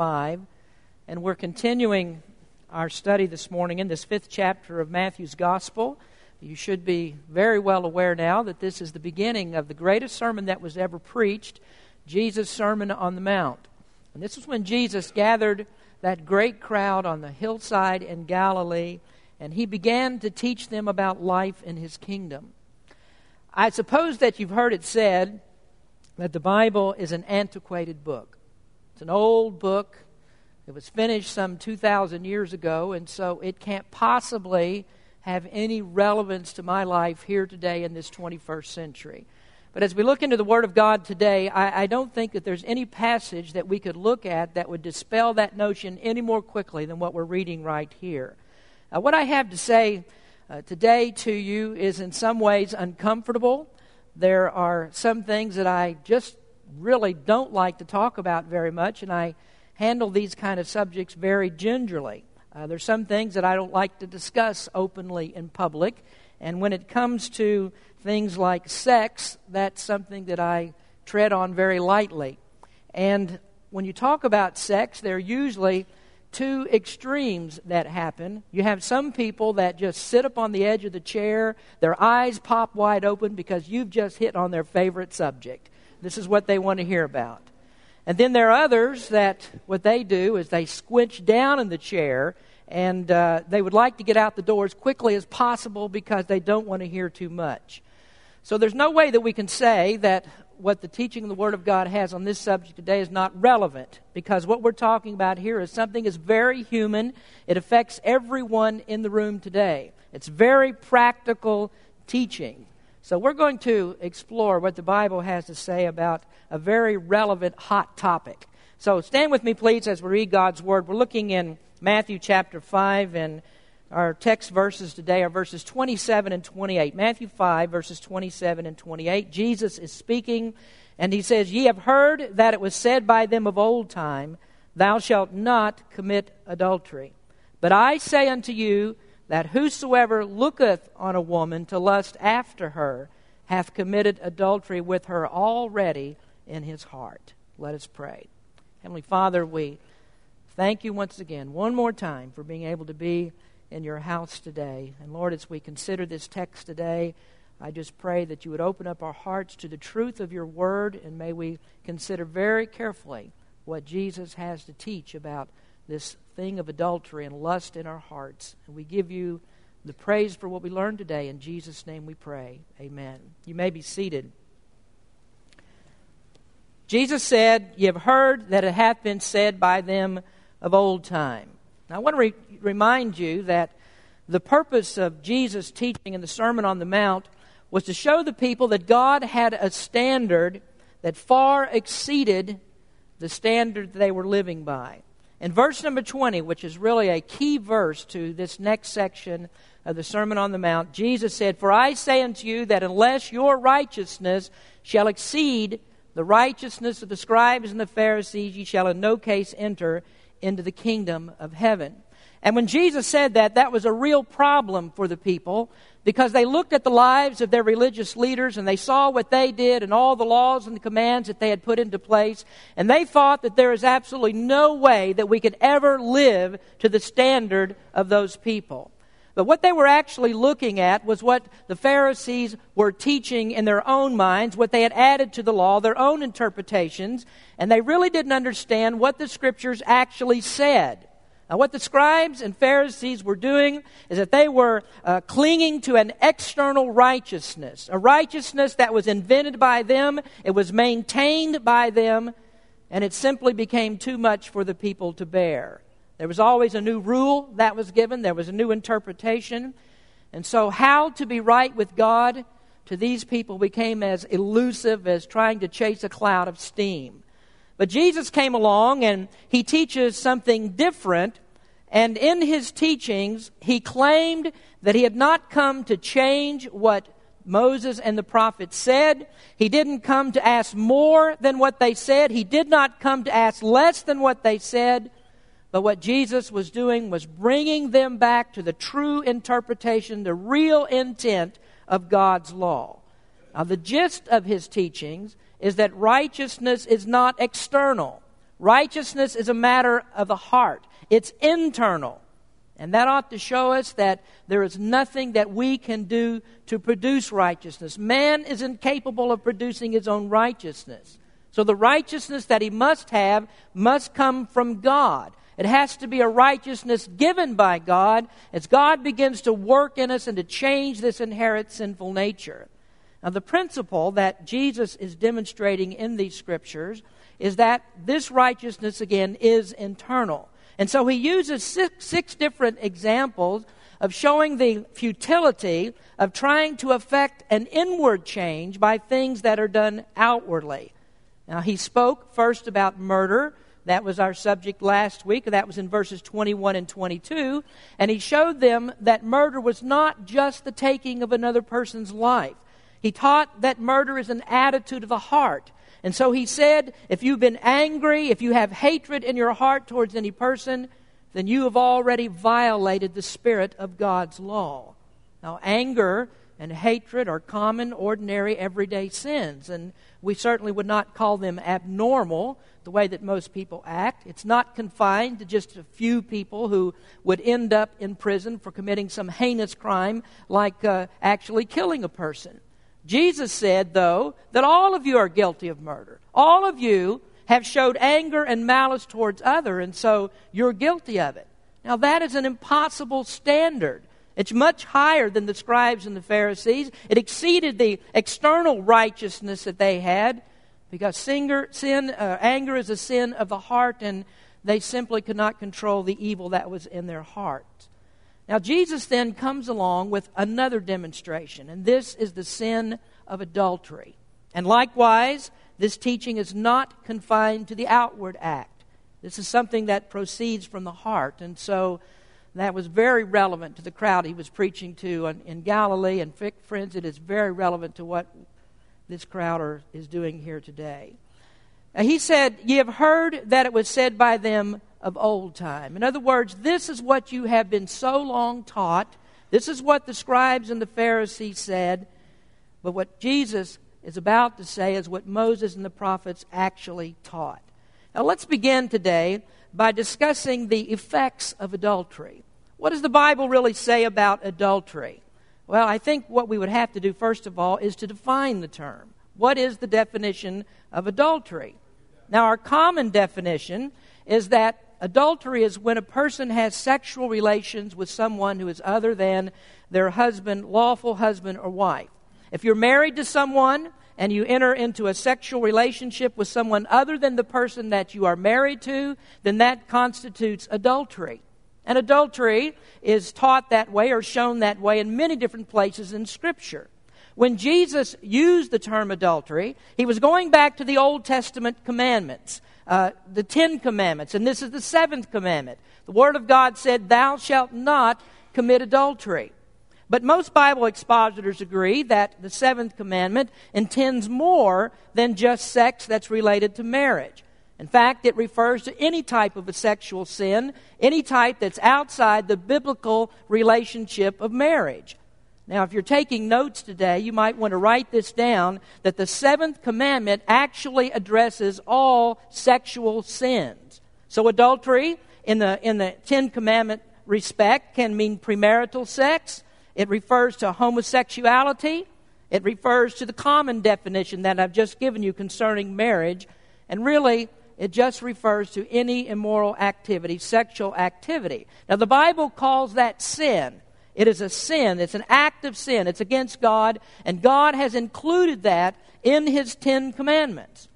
5. And we're continuing our study this morning in this fifth chapter of Matthew's Gospel. You should be very well aware now that this is the beginning of the greatest sermon that was ever preached Jesus' Sermon on the Mount. And this is when Jesus gathered that great crowd on the hillside in Galilee, and he began to teach them about life in his kingdom. I suppose that you've heard it said that the Bible is an antiquated book. It's an old book. It was finished some 2,000 years ago, and so it can't possibly have any relevance to my life here today in this 21st century. But as we look into the Word of God today, I, I, don't think that there's any passage that we could look at that would dispel that notion any more quickly than what we're reading right here. Uh, what I have to say uh, today to you is in some ways uncomfortable. There are some things that I just really don't like to talk about very much, and I handle these kind of subjects very gingerly. Uh, there's some things that I don't like to discuss openly in public, and when it comes to things like sex, that's something that I tread on very lightly. And when you talk about sex, there are usually two extremes that happen. You have some people that just sit up on the edge of the chair, their eyes pop wide open because you've just hit on their favorite subject. This is what they want to hear about. And then there are others that what they do is they squinch down in the chair and uh, they would like to get out the door as quickly as possible because they don't want to hear too much. So there's no way that we can say that what the teaching of the Word of God has on this subject today is not relevant because what we're talking about here is something that's very human. It affects everyone in the room today. It's very practical teaching. So we're going to explore what the Bible has to say about a very relevant, hot topic. So stand with me, please, as we read God's Word. We're looking in Matthew chapter 5 and our text verses today are verses 27 and 28. Matthew 5, verses 27 and 28. Jesus is speaking, and he says, Ye have heard that it was said by them of old time, Thou shalt not commit adultery. But I say unto you, that whosoever looketh on a woman to lust after her hath committed adultery with her already in his heart. Let us pray. Heavenly Father, we thank you once again, one more time, for being able to be in your house today. And Lord, as we consider this text today, I just pray that you would open up our hearts to the truth of your word, and may we consider very carefully what Jesus has to teach about this thing of adultery and lust in our hearts. And we give you the praise for what we learned today. In Jesus' name we pray. Amen. You may be seated. Jesus said, Ye have heard that it hath been said by them of old time. Now, I want to re- remind you that the purpose of Jesus' teaching in the Sermon on the Mount was to show the people that God had a standard that far exceeded the standard they were living by. In verse number 20, which is really a key verse to this next section of the Sermon on the Mount, Jesus said, For I say unto you that unless your righteousness shall exceed the righteousness of the scribes and the Pharisees, ye shall in no case enter into the kingdom of heaven. And when Jesus said that, that was a real problem for the people because they looked at the lives of their religious leaders and they saw what they did and all the laws and the commands that they had put into place. And they thought that there is absolutely no way that we could ever live to the standard of those people. But what they were actually looking at was what the Pharisees were teaching in their own minds, what they had added to the law, their own interpretations, and they really didn't understand what the scriptures actually said. Now, what the scribes and Pharisees were doing is that they were uh, clinging to an external righteousness, a righteousness that was invented by them, it was maintained by them, and it simply became too much for the people to bear. There was always a new rule that was given, there was a new interpretation. And so, how to be right with God to these people became as elusive as trying to chase a cloud of steam. But Jesus came along and he teaches something different. And in his teachings, he claimed that he had not come to change what Moses and the prophets said. He didn't come to ask more than what they said. He did not come to ask less than what they said. But what Jesus was doing was bringing them back to the true interpretation, the real intent of God's law. Now, the gist of his teachings is that righteousness is not external. Righteousness is a matter of the heart, it's internal. And that ought to show us that there is nothing that we can do to produce righteousness. Man is incapable of producing his own righteousness. So the righteousness that he must have must come from God. It has to be a righteousness given by God as God begins to work in us and to change this inherent sinful nature. Now, the principle that Jesus is demonstrating in these scriptures is that this righteousness, again, is internal. And so he uses six, six different examples of showing the futility of trying to effect an inward change by things that are done outwardly. Now, he spoke first about murder. That was our subject last week. That was in verses 21 and 22. And he showed them that murder was not just the taking of another person's life. He taught that murder is an attitude of the heart. And so he said, if you've been angry, if you have hatred in your heart towards any person, then you have already violated the spirit of God's law. Now, anger and hatred are common, ordinary, everyday sins, and we certainly would not call them abnormal the way that most people act. It's not confined to just a few people who would end up in prison for committing some heinous crime like uh, actually killing a person. Jesus said, though, that all of you are guilty of murder. All of you have showed anger and malice towards other, and so you're guilty of it. Now, that is an impossible standard. It's much higher than the scribes and the Pharisees. It exceeded the external righteousness that they had because singer, sin, uh, anger is a sin of the heart, and they simply could not control the evil that was in their heart. Now, Jesus then comes along with another demonstration, and this is the sin of adultery. And likewise, this teaching is not confined to the outward act. This is something that proceeds from the heart. And so that was very relevant to the crowd he was preaching to in Galilee. And friends, it is very relevant to what this crowd are, is doing here today. He said, Ye have heard that it was said by them of old time. In other words, this is what you have been so long taught. This is what the scribes and the Pharisees said. But what Jesus is about to say is what Moses and the prophets actually taught. Now, let's begin today by discussing the effects of adultery. What does the Bible really say about adultery? Well, I think what we would have to do, first of all, is to define the term. What is the definition of adultery? Now, our common definition is that adultery is when a person has sexual relations with someone who is other than their husband, lawful husband, or wife. If you're married to someone and you enter into a sexual relationship with someone other than the person that you are married to, then that constitutes adultery. And adultery is taught that way or shown that way in many different places in Scripture. When Jesus used the term adultery, he was going back to the Old Testament commandments, uh, the Ten Commandments, and this is the seventh commandment. The Word of God said, Thou shalt not commit adultery. But most Bible expositors agree that the seventh commandment intends more than just sex that's related to marriage. In fact, it refers to any type of a sexual sin, any type that's outside the biblical relationship of marriage. Now, if you're taking notes today, you might want to write this down that the seventh commandment actually addresses all sexual sins. So, adultery, in the, in the Ten Commandment respect, can mean premarital sex, it refers to homosexuality, it refers to the common definition that I've just given you concerning marriage, and really, it just refers to any immoral activity, sexual activity. Now, the Bible calls that sin. It is a sin. It's an act of sin. It's against God, and God has included that in His Ten Commandments.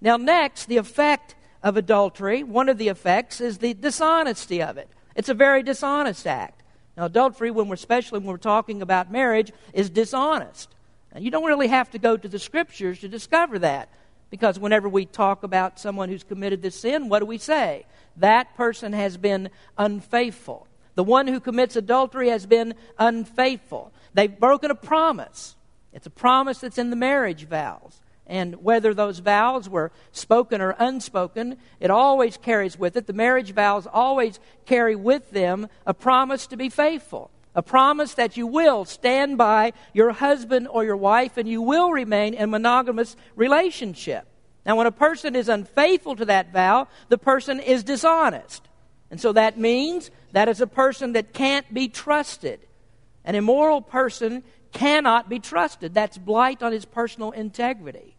Now, next, the effect of adultery, one of the effects is the dishonesty of it. It's a very dishonest act. Now, adultery, when we're, especially when we're talking about marriage, is dishonest. Now, you don't really have to go to the scriptures to discover that. Because whenever we talk about someone who's committed this sin, what do we say? That person has been unfaithful. The one who commits adultery has been unfaithful. They've broken a promise. It's a promise that's in the marriage vows. And whether those vows were spoken or unspoken, it always carries with it, the marriage vows always carry with them a promise to be faithful a promise that you will stand by your husband or your wife and you will remain in monogamous relationship. Now, when a person is unfaithful to that vow, the person is dishonest. And so that means that is a person that can't be trusted. An immoral person cannot be trusted. That's blight on his personal integrity.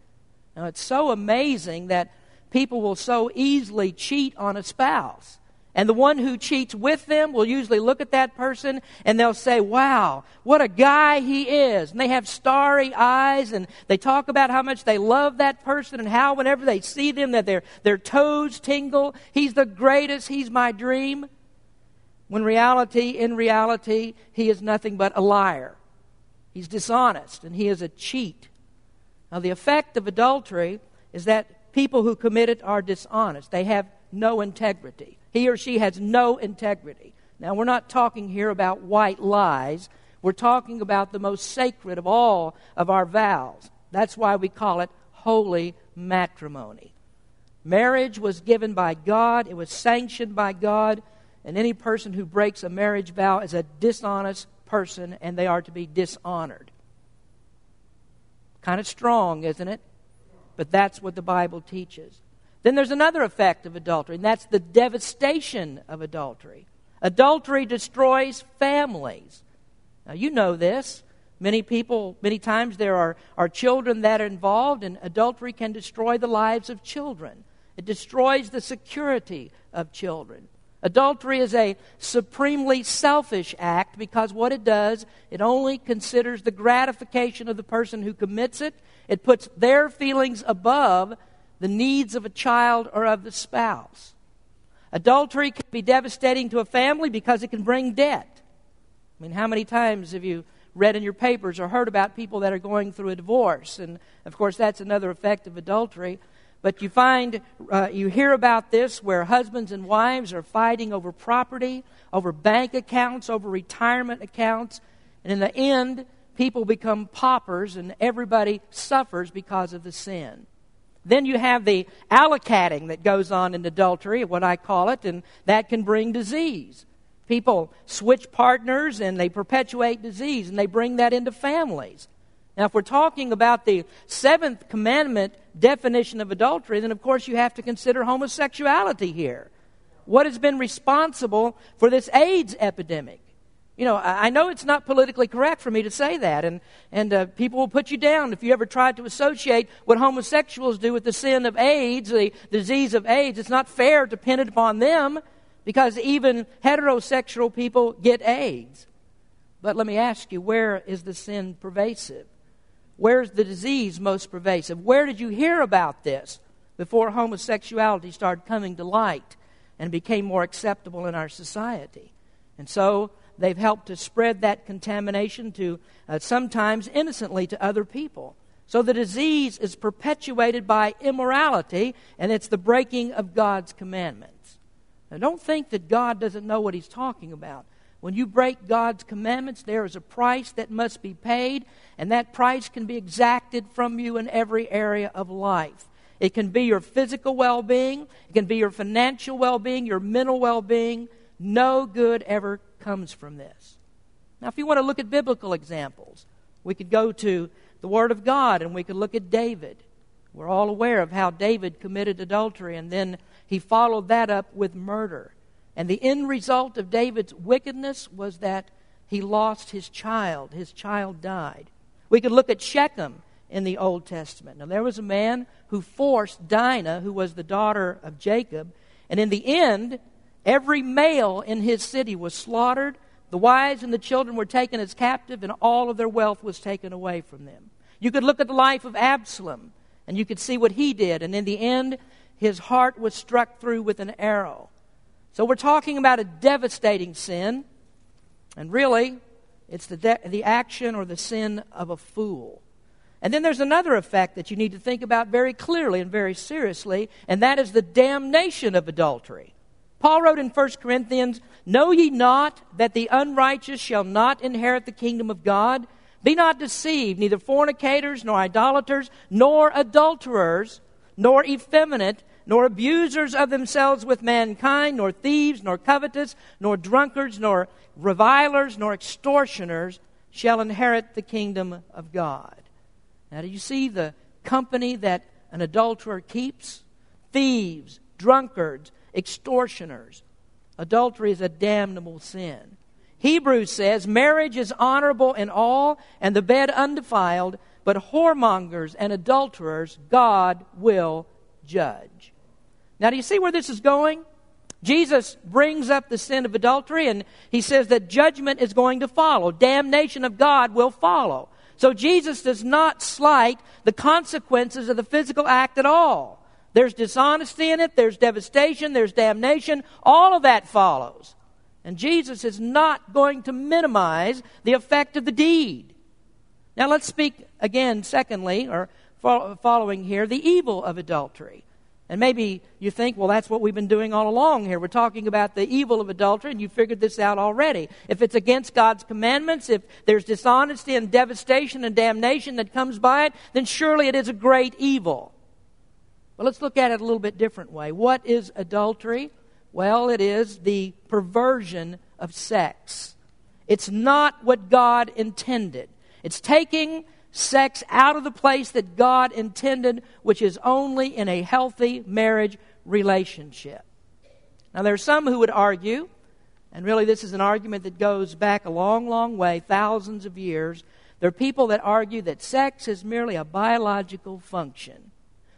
Now, it's so amazing that people will so easily cheat on a spouse. And the one who cheats with them will usually look at that person and they'll say, Wow, what a guy he is. And they have starry eyes and they talk about how much they love that person and how whenever they see them that their, their toes tingle. He's the greatest, he's my dream. When reality, in reality, he is nothing but a liar. He's dishonest and he is a cheat. Now, the effect of adultery is that people who commit it are dishonest. They have no integrity. He or she has no integrity. Now, we're not talking here about white lies. We're talking about the most sacred of all of our vows. That's why we call it holy matrimony. Marriage was given by God, it was sanctioned by God, and any person who breaks a marriage vow is a dishonest person, and they are to be dishonored. Kind of strong, isn't it? But that's what the Bible teaches. Then there's another effect of adultery, and that's the devastation of adultery. Adultery destroys families. Now, you know this. Many people, many times there are, are children that are involved, and adultery can destroy the lives of children. It destroys the security of children. Adultery is a supremely selfish act because what it does, it only considers the gratification of the person who commits it. It puts their feelings above the needs of a child or of the spouse. Adultery can be devastating to a family because it can bring debt. I mean, how many times have you read in your papers or heard about people that are going through a divorce? And of course, that's another effect of adultery. But you find, uh, you hear about this where husbands and wives are fighting over property, over bank accounts, over retirement accounts. And in the end, people become paupers and everybody suffers because of the sin. Then you have the allocating that goes on in adultery, what I call it, and that can bring disease. People switch partners and they perpetuate disease, and they bring that into families. Now, if we're talking about the seventh commandment definition of adultery, then of course you have to consider homosexuality here. What has been responsible for this AIDS epidemic? You know, I know it's not politically correct for me to say that, and, and uh, people will put you down if you ever tried to associate what homosexuals do with the sin of AIDS, the disease of AIDS. It's not fair to pin it upon them because even heterosexual people get AIDS. But let me ask you, where is the sin pervasive? Where's the disease most pervasive? Where did you hear about this before homosexuality started coming to light and became more acceptable in our society? And so they've helped to spread that contamination to uh, sometimes innocently to other people. So the disease is perpetuated by immorality, and it's the breaking of God's commandments. Now, don't think that God doesn't know what He's talking about. When you break God's commandments, there is a price that must be paid, and that price can be exacted from you in every area of life. It can be your physical well being, it can be your financial well being, your mental well being. No good ever comes from this. Now, if you want to look at biblical examples, we could go to the Word of God and we could look at David. We're all aware of how David committed adultery and then he followed that up with murder. And the end result of David's wickedness was that he lost his child. His child died. We could look at Shechem in the Old Testament. Now, there was a man who forced Dinah, who was the daughter of Jacob, and in the end, Every male in his city was slaughtered. The wives and the children were taken as captive, and all of their wealth was taken away from them. You could look at the life of Absalom, and you could see what he did. And in the end, his heart was struck through with an arrow. So we're talking about a devastating sin, and really, it's the, de- the action or the sin of a fool. And then there's another effect that you need to think about very clearly and very seriously, and that is the damnation of adultery. Paul wrote in 1 Corinthians, Know ye not that the unrighteous shall not inherit the kingdom of God? Be not deceived, neither fornicators, nor idolaters, nor adulterers, nor effeminate, nor abusers of themselves with mankind, nor thieves, nor covetous, nor drunkards, nor revilers, nor extortioners shall inherit the kingdom of God. Now, do you see the company that an adulterer keeps? Thieves, drunkards, extortioners. Adultery is a damnable sin. Hebrews says marriage is honorable in all and the bed undefiled, but whoremongers and adulterers God will judge. Now, do you see where this is going? Jesus brings up the sin of adultery and he says that judgment is going to follow. Damnation of God will follow. So Jesus does not slight the consequences of the physical act at all. There's dishonesty in it, there's devastation, there's damnation. All of that follows. And Jesus is not going to minimize the effect of the deed. Now let's speak again, secondly, or following here, the evil of adultery. And maybe you think, well, that's what we've been doing all along here. We're talking about the evil of adultery, and you figured this out already. If it's against God's commandments, if there's dishonesty and devastation and damnation that comes by it, then surely it is a great evil. But let's look at it a little bit different way. What is adultery? Well, it is the perversion of sex. It's not what God intended. It's taking sex out of the place that God intended, which is only in a healthy marriage relationship. Now, there are some who would argue, and really this is an argument that goes back a long, long way, thousands of years. There are people that argue that sex is merely a biological function.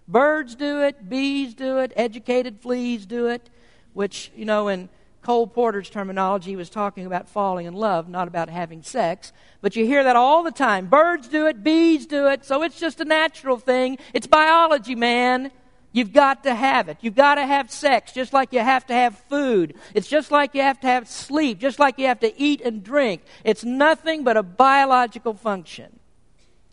Birds do it, bees do it, educated fleas do it which, you know, in Cole Porter's terminology, was talking about falling in love, not about having sex. But you hear that all the time. Birds do it, bees do it, so it's just a natural thing. It's biology, man. You've got to have it. You've got to have sex, just like you have to have food. It's just like you have to have sleep, just like you have to eat and drink. It's nothing but a biological function.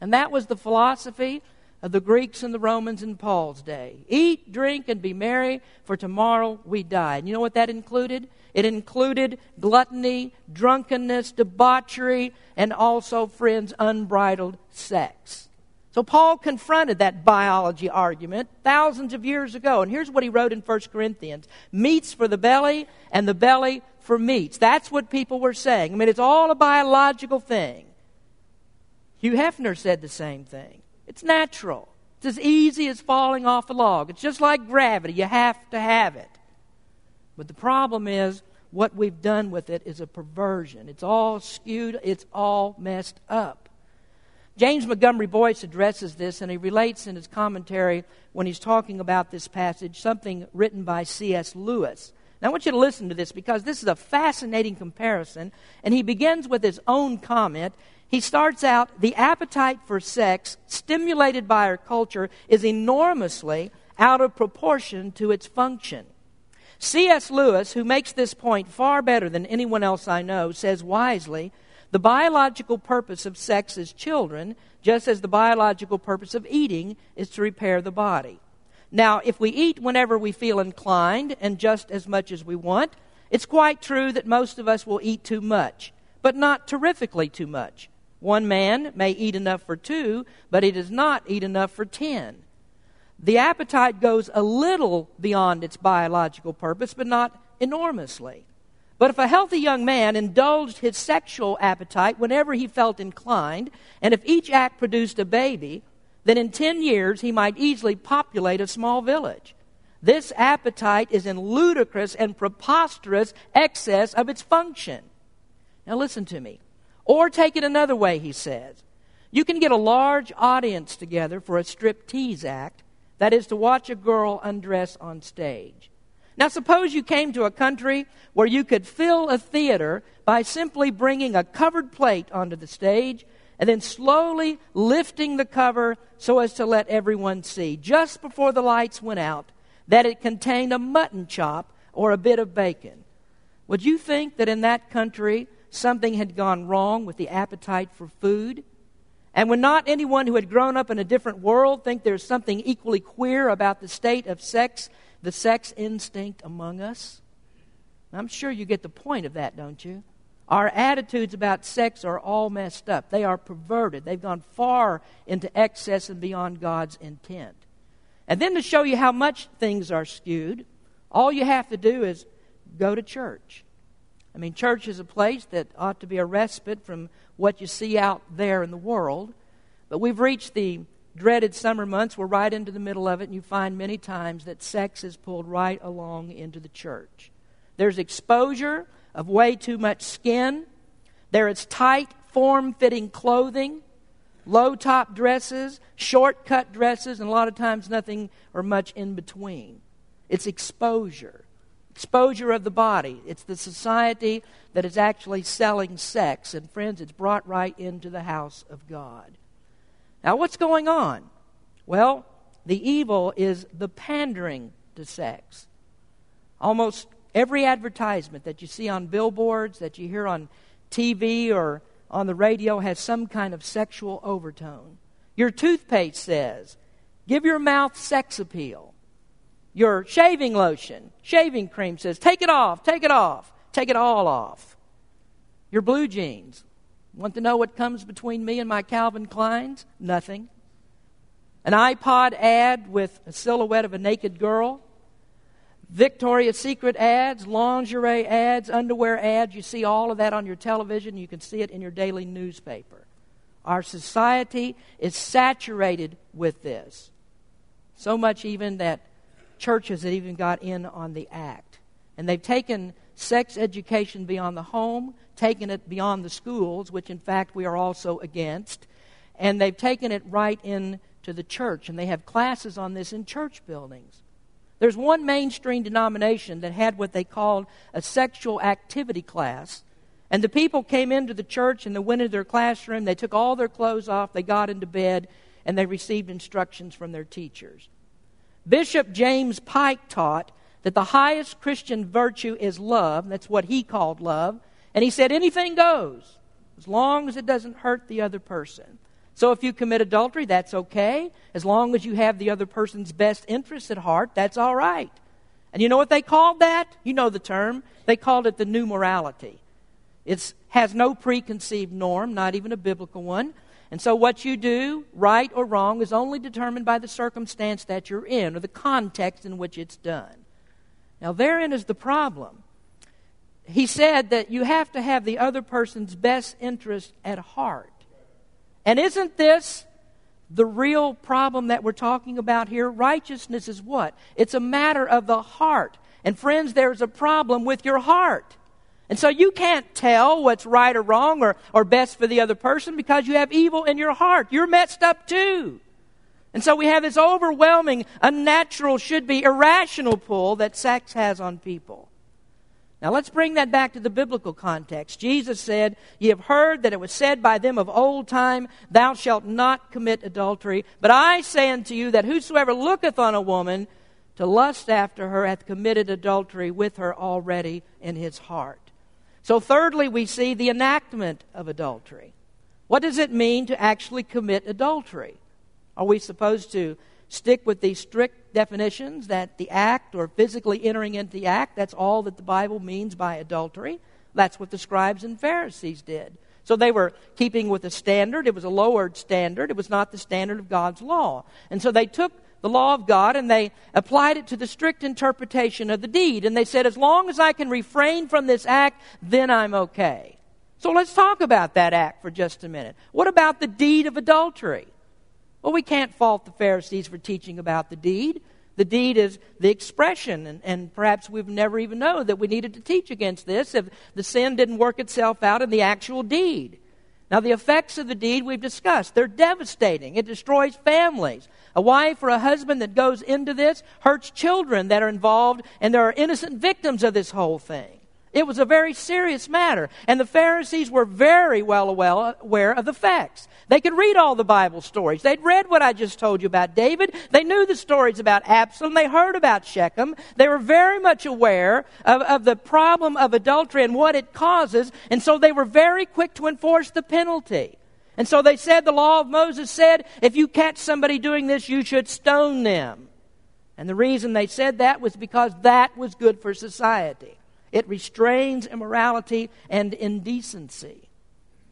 And that was the philosophy of the Greeks and the Romans in Paul's day. Eat, drink, and be merry, for tomorrow we die. And you know what that included? It included gluttony, drunkenness, debauchery, and also, friends, unbridled sex. So Paul confronted that biology argument thousands of years ago. And here's what he wrote in 1 Corinthians Meats for the belly, and the belly for meats. That's what people were saying. I mean, it's all a biological thing. Hugh Hefner said the same thing. It's natural. It's as easy as falling off a log. It's just like gravity. You have to have it. But the problem is, what we've done with it is a perversion. It's all skewed, it's all messed up. James Montgomery Boice addresses this, and he relates in his commentary when he's talking about this passage something written by C.S. Lewis. Now, I want you to listen to this because this is a fascinating comparison, and he begins with his own comment, he starts out the appetite for sex, stimulated by our culture, is enormously out of proportion to its function. C.S. Lewis, who makes this point far better than anyone else I know, says wisely the biological purpose of sex is children, just as the biological purpose of eating is to repair the body. Now, if we eat whenever we feel inclined and just as much as we want, it's quite true that most of us will eat too much, but not terrifically too much. One man may eat enough for two, but he does not eat enough for ten. The appetite goes a little beyond its biological purpose, but not enormously. But if a healthy young man indulged his sexual appetite whenever he felt inclined, and if each act produced a baby, then in 10 years he might easily populate a small village. This appetite is in ludicrous and preposterous excess of its function. Now listen to me. Or take it another way, he says. You can get a large audience together for a striptease act, that is, to watch a girl undress on stage. Now, suppose you came to a country where you could fill a theater by simply bringing a covered plate onto the stage and then slowly lifting the cover so as to let everyone see, just before the lights went out, that it contained a mutton chop or a bit of bacon. Would you think that in that country something had gone wrong with the appetite for food? And would not anyone who had grown up in a different world think there's something equally queer about the state of sex, the sex instinct among us? I'm sure you get the point of that, don't you? Our attitudes about sex are all messed up. They are perverted. They've gone far into excess and beyond God's intent. And then to show you how much things are skewed, all you have to do is go to church. I mean, church is a place that ought to be a respite from what you see out there in the world. But we've reached the dreaded summer months, we're right into the middle of it, and you find many times that sex is pulled right along into the church. There's exposure of way too much skin. There is tight, form fitting clothing, low top dresses, short cut dresses, and a lot of times nothing or much in between. It's exposure. Exposure of the body. It's the society that is actually selling sex. And friends, it's brought right into the house of God. Now, what's going on? Well, the evil is the pandering to sex. Almost every advertisement that you see on billboards, that you hear on TV or on the radio, has some kind of sexual overtone. Your toothpaste says, give your mouth sex appeal. Your shaving lotion, shaving cream says, take it off, take it off, take it all off. Your blue jeans, Want to know what comes between me and my Calvin Kleins? Nothing. An iPod ad with a silhouette of a naked girl. Victoria's Secret ads, lingerie ads, underwear ads. You see all of that on your television. You can see it in your daily newspaper. Our society is saturated with this. So much even that churches have even got in on the act. And they've taken sex education beyond the home, taken it beyond the schools, which in fact we are also against, and they've taken it right into the church, and they have classes on this in church buildings. There's one mainstream denomination that had what they called a sexual activity class. And the people came into the church and they went into their classroom, they took all their clothes off, they got into bed, and they received instructions from their teachers. Bishop James Pike taught that the highest Christian virtue is love. That's what he called love. And he said, anything goes as long as it doesn't hurt the other person. So if you commit adultery, that's okay. As long as you have the other person's best interests at heart, that's all right. And you know what they called that? You know the term. They called it the new morality. It has no preconceived norm, not even a biblical one. And so what you do, right or wrong, is only determined by the circumstance that you're in or the context in which it's done. Now, therein is the problem. He said that you have to have the other person's best interest at heart. And isn't this the real problem that we're talking about here? Righteousness is what? It's a matter of the heart. And friends, there's a problem with your heart. And so you can't tell what's right or wrong or, or best for the other person because you have evil in your heart. You're messed up too. And so we have this overwhelming, unnatural, should be irrational pull that sex has on people. Now let's bring that back to the biblical context. Jesus said, Ye have heard that it was said by them of old time, Thou shalt not commit adultery. But I say unto you that whosoever looketh on a woman to lust after her hath committed adultery with her already in his heart. So, thirdly, we see the enactment of adultery. What does it mean to actually commit adultery? Are we supposed to stick with these strict definitions that the act or physically entering into the act, that's all that the Bible means by adultery? That's what the scribes and Pharisees did. So they were keeping with a standard. It was a lowered standard. It was not the standard of God's law. And so they took the law of God and they applied it to the strict interpretation of the deed. And they said, as long as I can refrain from this act, then I'm okay. So let's talk about that act for just a minute. What about the deed of adultery? Well, we can't fault the Pharisees for teaching about the deed. The deed is the expression, and, and perhaps we've never even known that we needed to teach against this if the sin didn't work itself out in the actual deed. Now, the effects of the deed we've discussed, they're devastating. It destroys families. A wife or a husband that goes into this hurts children that are involved, and there are innocent victims of this whole thing. It was a very serious matter. And the Pharisees were very well aware of the facts. They could read all the Bible stories. They'd read what I just told you about David. They knew the stories about Absalom. They heard about Shechem. They were very much aware of, of the problem of adultery and what it causes. And so they were very quick to enforce the penalty. And so they said, the law of Moses said, if you catch somebody doing this, you should stone them. And the reason they said that was because that was good for society. It restrains immorality and indecency.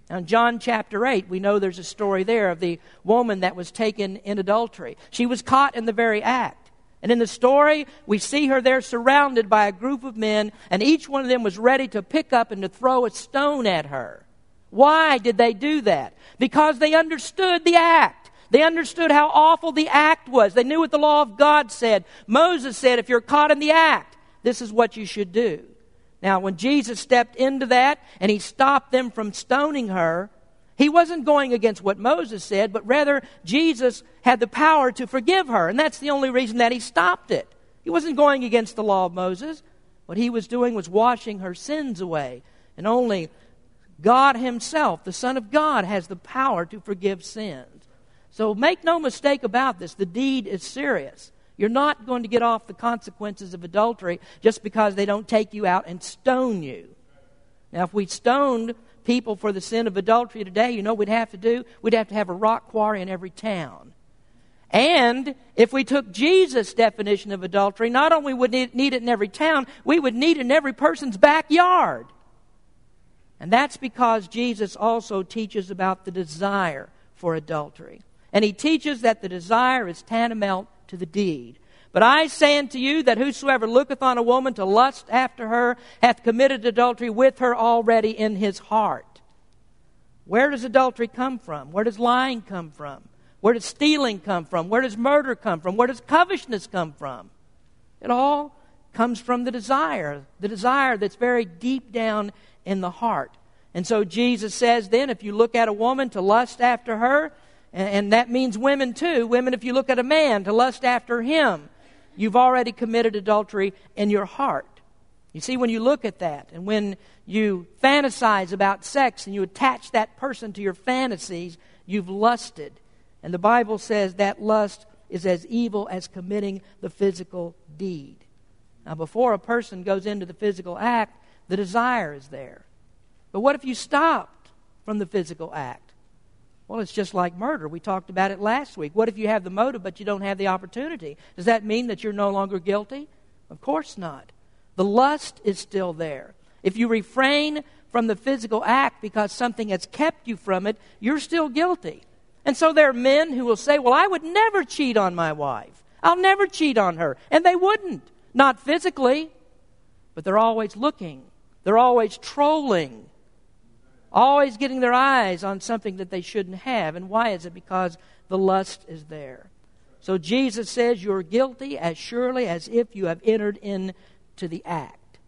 Now, in John chapter 8, we know there's a story there of the woman that was taken in adultery. She was caught in the very act. And in the story, we see her there surrounded by a group of men, and each one of them was ready to pick up and to throw a stone at her. Why did they do that? Because they understood the act. They understood how awful the act was. They knew what the law of God said. Moses said, if you're caught in the act, this is what you should do. Now, when Jesus stepped into that and he stopped them from stoning her, he wasn't going against what Moses said, but rather Jesus had the power to forgive her. And that's the only reason that he stopped it. He wasn't going against the law of Moses. What he was doing was washing her sins away. And only God Himself, the Son of God, has the power to forgive sins. So make no mistake about this. The deed is serious. You're not going to get off the consequences of adultery just because they don't take you out and stone you. Now, if we stoned people for the sin of adultery today, you know we'd have to do? We'd have to have a rock quarry in every town. And if we took Jesus' definition of adultery, not only would we need it in every town, we would need it in every person's backyard. And that's because Jesus also teaches about the desire for adultery. And he teaches that the desire is tantamount to the deed. But I say unto you that whosoever looketh on a woman to lust after her hath committed adultery with her already in his heart. Where does adultery come from? Where does lying come from? Where does stealing come from? Where does murder come from? Where does covetousness come from? It all comes from the desire, the desire that's very deep down in the heart. And so Jesus says then, if you look at a woman to lust after her, and, that means women too, women, if you look at a man to lust after him, you've already committed adultery in your heart. You see, when you look at that, and when you fantasize about sex and you attach that person to your fantasies, you've lusted. And the Bible says that lust is as evil as committing the physical deed. Now, before a person goes into the physical act, the desire is there. But what if you stopped from the physical act? Well, it's just like murder. We talked about it last week. What if you have the motive but you don't have the opportunity? Does that mean that you're no longer guilty? Of course not. The lust is still there. If you refrain from the physical act because something has kept you from it, you're still guilty. And so there are men who will say, Well, I would never cheat on my wife. I'll never cheat on her. And they wouldn't. Not physically, but they're always looking, they're always trolling, always getting their eyes on something that they shouldn't have. And why is it? Because the lust is there. So Jesus says, You're guilty as surely as if you have entered into the act.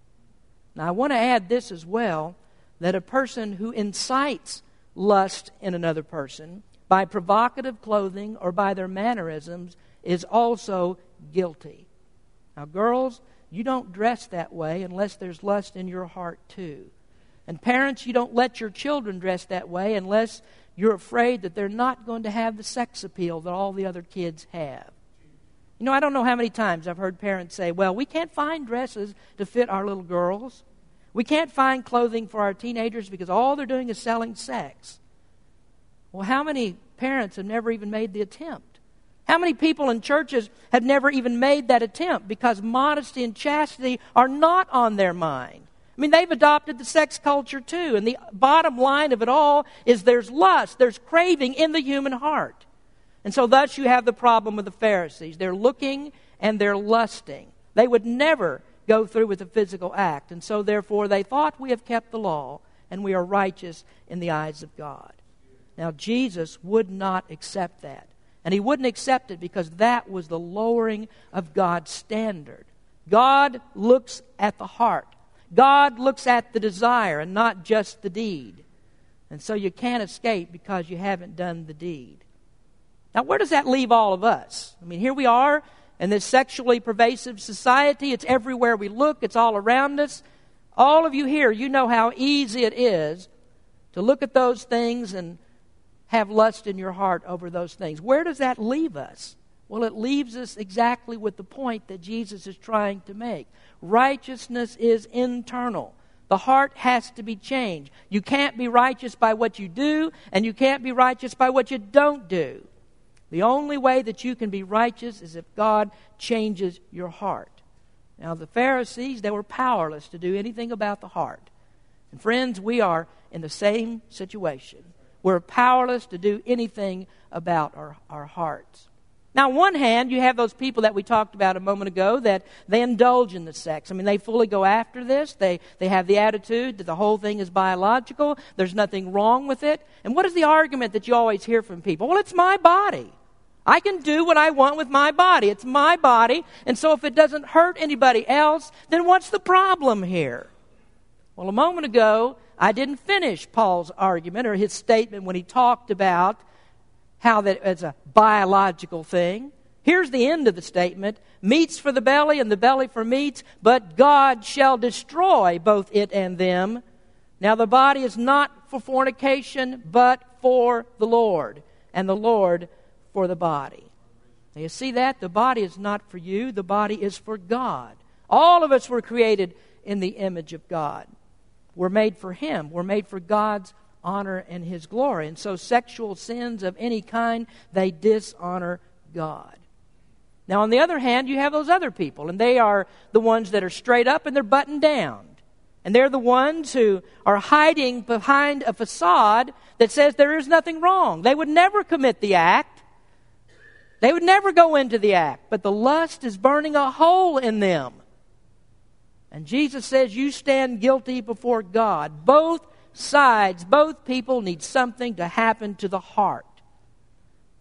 Now, I want to add this as well that a person who incites lust in another person by provocative clothing or by their mannerisms is also guilty. Now, girls, you don't dress that way unless there's lust in your heart, too. And parents, you don't let your children dress that way unless you're afraid that they're not going to have the sex appeal that all the other kids have. You know, I don't know how many times I've heard parents say, well, we can't find dresses to fit our little girls. We can't find clothing for our teenagers because all they're doing is selling sex. Well, how many parents have never even made the attempt? How many people in churches have never even made that attempt because modesty and chastity are not on their mind? I mean, they've adopted the sex culture too. And the bottom line of it all is there's lust, there's craving in the human heart. And so, thus, you have the problem with the Pharisees. They're looking and they're lusting. They would never go through with a physical act. And so, therefore, they thought we have kept the law and we are righteous in the eyes of God. Now, Jesus would not accept that. And he wouldn't accept it because that was the lowering of God's standard. God looks at the heart, God looks at the desire and not just the deed. And so you can't escape because you haven't done the deed. Now, where does that leave all of us? I mean, here we are in this sexually pervasive society. It's everywhere we look, it's all around us. All of you here, you know how easy it is to look at those things and have lust in your heart over those things. Where does that leave us? Well, it leaves us exactly with the point that Jesus is trying to make. Righteousness is internal. The heart has to be changed. You can't be righteous by what you do, and you can't be righteous by what you don't do. The only way that you can be righteous is if God changes your heart. Now, the Pharisees, they were powerless to do anything about the heart. And friends, we are in the same situation. We're powerless to do anything about our, our hearts. Now, on one hand, you have those people that we talked about a moment ago that they indulge in the sex. I mean, they fully go after this. They, they have the attitude that the whole thing is biological. There's nothing wrong with it. And what is the argument that you always hear from people? Well, it's my body. I can do what I want with my body. It's my body. And so if it doesn't hurt anybody else, then what's the problem here? Well, a moment ago, I didn't finish Paul's argument or his statement when he talked about how that it's a biological thing. Here's the end of the statement meats for the belly and the belly for meats, but God shall destroy both it and them. Now, the body is not for fornication, but for the Lord, and the Lord for the body. Now, you see that? The body is not for you, the body is for God. All of us were created in the image of God. We're made for Him, we're made for God's honor and his glory. And so sexual sins of any kind, they dishonor God. Now, on the other hand, you have those other people, and they are the ones that are straight up and they're buttoned down. And they're the ones who are hiding behind a facade that says there is nothing wrong. They would never commit the act. They would never go into the act, but the lust is burning a hole in them. And Jesus says, You stand guilty before God, both sides, both people need something to happen to the heart.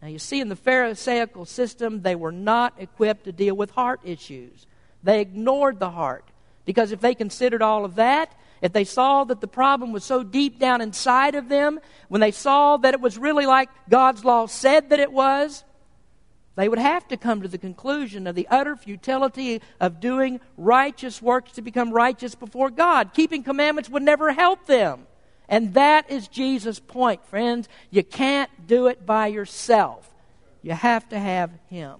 Now, you see, in the Pharisaical system, they were not equipped to deal with heart issues. They ignored the heart. Because if they considered all of that, if they saw that the problem was so deep down inside of them, when they saw that it was really like God's law said that it was, they would have to come to the conclusion of the utter futility of doing righteous works to become righteous before God. Keeping commandments would never help them. And that is Jesus' point, friends. You can't do it by yourself, you have to have Him.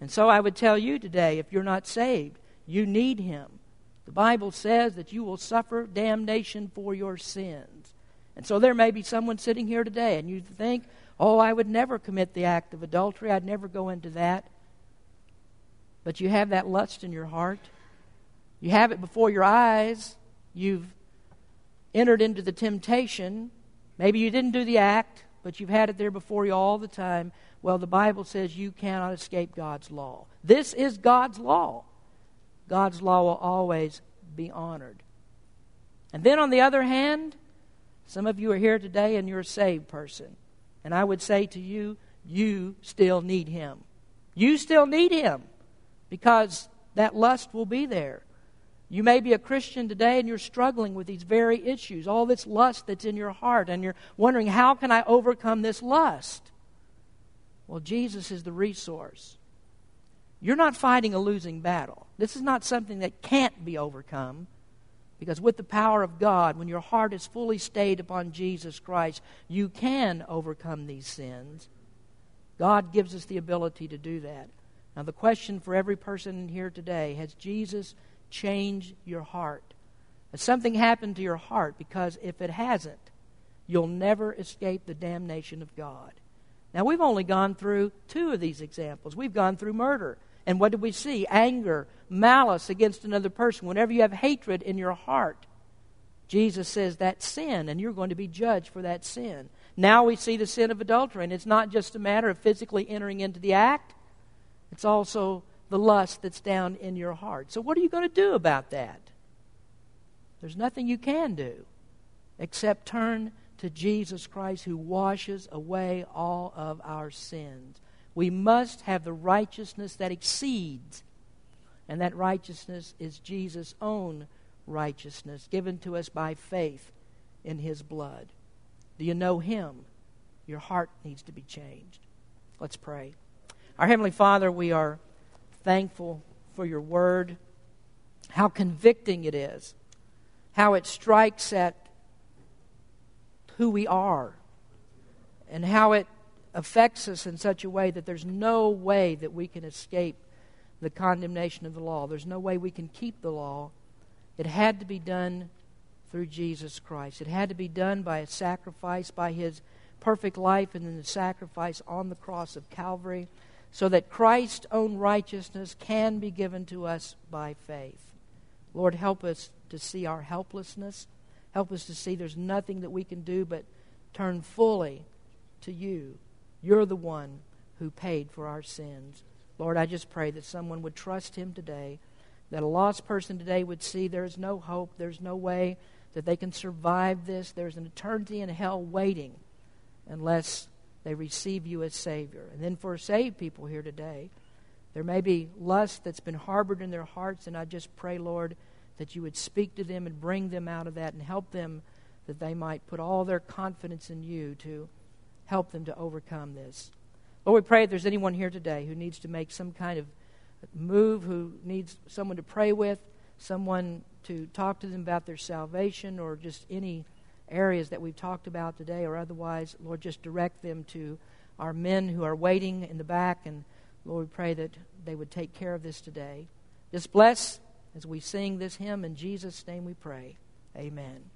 And so I would tell you today if you're not saved, you need Him. The Bible says that you will suffer damnation for your sins. And so there may be someone sitting here today and you think, oh, I would never commit the act of adultery, I'd never go into that. But you have that lust in your heart. You have it before your eyes. You've entered into the temptation. Maybe you didn't do the act, but you've had it there before you all the time. Well, the Bible says you cannot escape God's law. This is God's law. God's law will always be honored. And then on the other hand, some of you are here today and you're a saved person. And I would say to you, you still need Him. You still need Him because that lust will be there. You may be a Christian today and you're struggling with these very issues, all this lust that's in your heart, and you're wondering, how can I overcome this lust? Well, Jesus is the resource. You're not fighting a losing battle. This is not something that can't be overcome. Because with the power of God, when your heart is fully stayed upon Jesus Christ, you can overcome these sins. God gives us the ability to do that. Now, the question for every person here today has Jesus change your heart. Has something happened to your heart? Because if it hasn't, you'll never escape the damnation of God. Now, we've only gone through two of these examples. We've gone through murder. And what did we see? Anger, malice against another person. Whenever you have hatred in your heart, Jesus says that's sin, and you're going to be judged for that sin. Now we see the sin of adultery, and it's not just a matter of physically entering into the act, it's also the lust that's down in your heart. So, what are you going to do about that? There's nothing you can do except turn to Jesus Christ who washes away all of our sins. We must have the righteousness that exceeds, and that righteousness is Jesus' own righteousness given to us by faith in his blood. Do you know him? Your heart needs to be changed. Let's pray. Our Heavenly Father, we are thankful for your word, how convicting it is, how it strikes at who we are, and how it affects us in such a way that there's no way that we can escape the condemnation of the law. There's no way we can keep the law. It had to be done through Jesus Christ. It had to be done by a sacrifice, by his perfect life, and then the sacrifice on the cross of Calvary so that Christ's own righteousness can be given to us by faith. Lord, help us to see our helplessness. Help us to see there's nothing that we can do but turn fully to you. You're the one who paid for our sins. Lord, I just pray that someone would trust him today, that a lost person today would see there's no hope, there's no way that they can survive this. There's an eternity in hell waiting unless they receive you as Savior. And then for saved people here today, there may be lust that's been harbored in their hearts, and I just pray, Lord, that you would speak to them and bring them out of that and help them that they might put all their confidence in you to help them to overcome this. Lord, we pray if there's anyone here today who needs to make some kind of move, who needs someone to pray with, someone to talk to them about their salvation, or just any areas that we've talked about today or otherwise, Lord, just direct them to our men who are waiting in the back. And Lord, we pray that they would take care of this today. Just bless as we sing this hymn. In Jesus' name we pray. Amen.